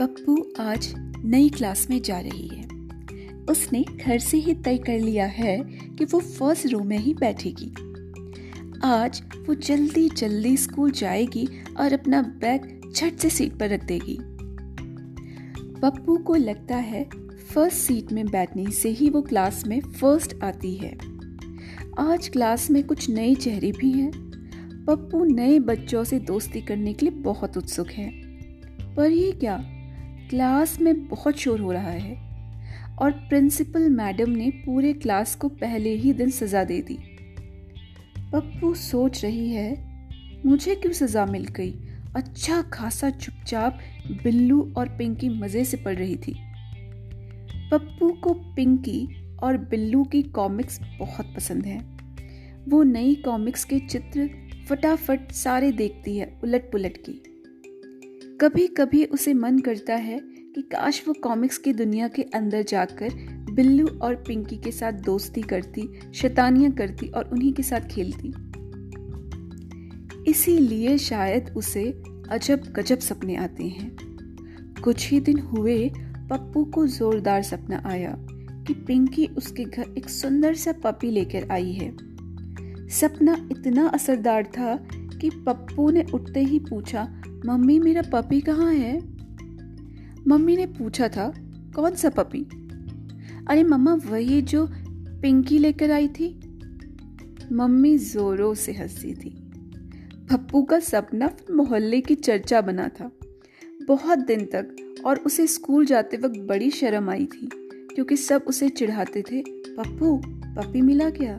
पप्पू आज नई क्लास में जा रही है। उसने घर से ही तय कर लिया है कि वो फ़र्स्ट रो में ही बैठेगी। आज वो जल्दी जल्दी स्कूल जाएगी और अपना बैग झट से सीट पर रख देगी। पप्पू को लगता है फ़र्स्ट सीट में बैठने से ही वो क्लास में फ़र्स्ट आती है। आज क्लास में कुछ नए चेहरे भी हैं। पप्पू नए बच्चों से दोस्ती करने के लिए बहुत उत्सुक है। पर ये क्या? क्लास में बहुत शोर हो रहा है और प्रिंसिपल मैडम ने पूरे क्लास को पहले ही दिन सजा दे दी। पप्पू सोच रही है, मुझे क्यों सजा मिल गई? अच्छा खासा चुपचाप बिल्लू और पिंकी मज़े से पढ़ रही थी। पप्पू को पिंकी और बिल्लू की कॉमिक्स बहुत पसंद है। वो नई कॉमिक्स के चित्र फटाफट सारे देखती है उलट पुलट की। कभी कभी उसे मन करता है कि काश वो कॉमिक्स की दुनिया के अंदर जाकर बिल्लू और पिंकी के साथ दोस्ती करती, शैतानियाँ करती और उन्हीं के साथ खेलती। इसीलिए शायद उसे अजब गजब सपने आते हैं। कुछ ही दिन हुए, पप्पू को जोरदार सपना आया कि पिंकी उसके घर एक सुंदर सा पपी लेकर आई है। सपना इतना असरदार था कि पप्पू ने उठते ही पूछा, मम्मी, मेरा पपी कहाँ है? मम्मी ने पूछा था, कौन सा पपी? अरे मम्मा, वही जो पिंकी लेकर आई थी. मम्मी जोरों से हँसी थी। पप्पू का सपना मोहल्ले की चर्चा बना था। बहुत दिन तक और उसे स्कूल जाते वक्त बड़ी शर्म आई थी, क्योंकि सब उसे चिढ़ाते थे, पप्पू, पपी मिला क्या?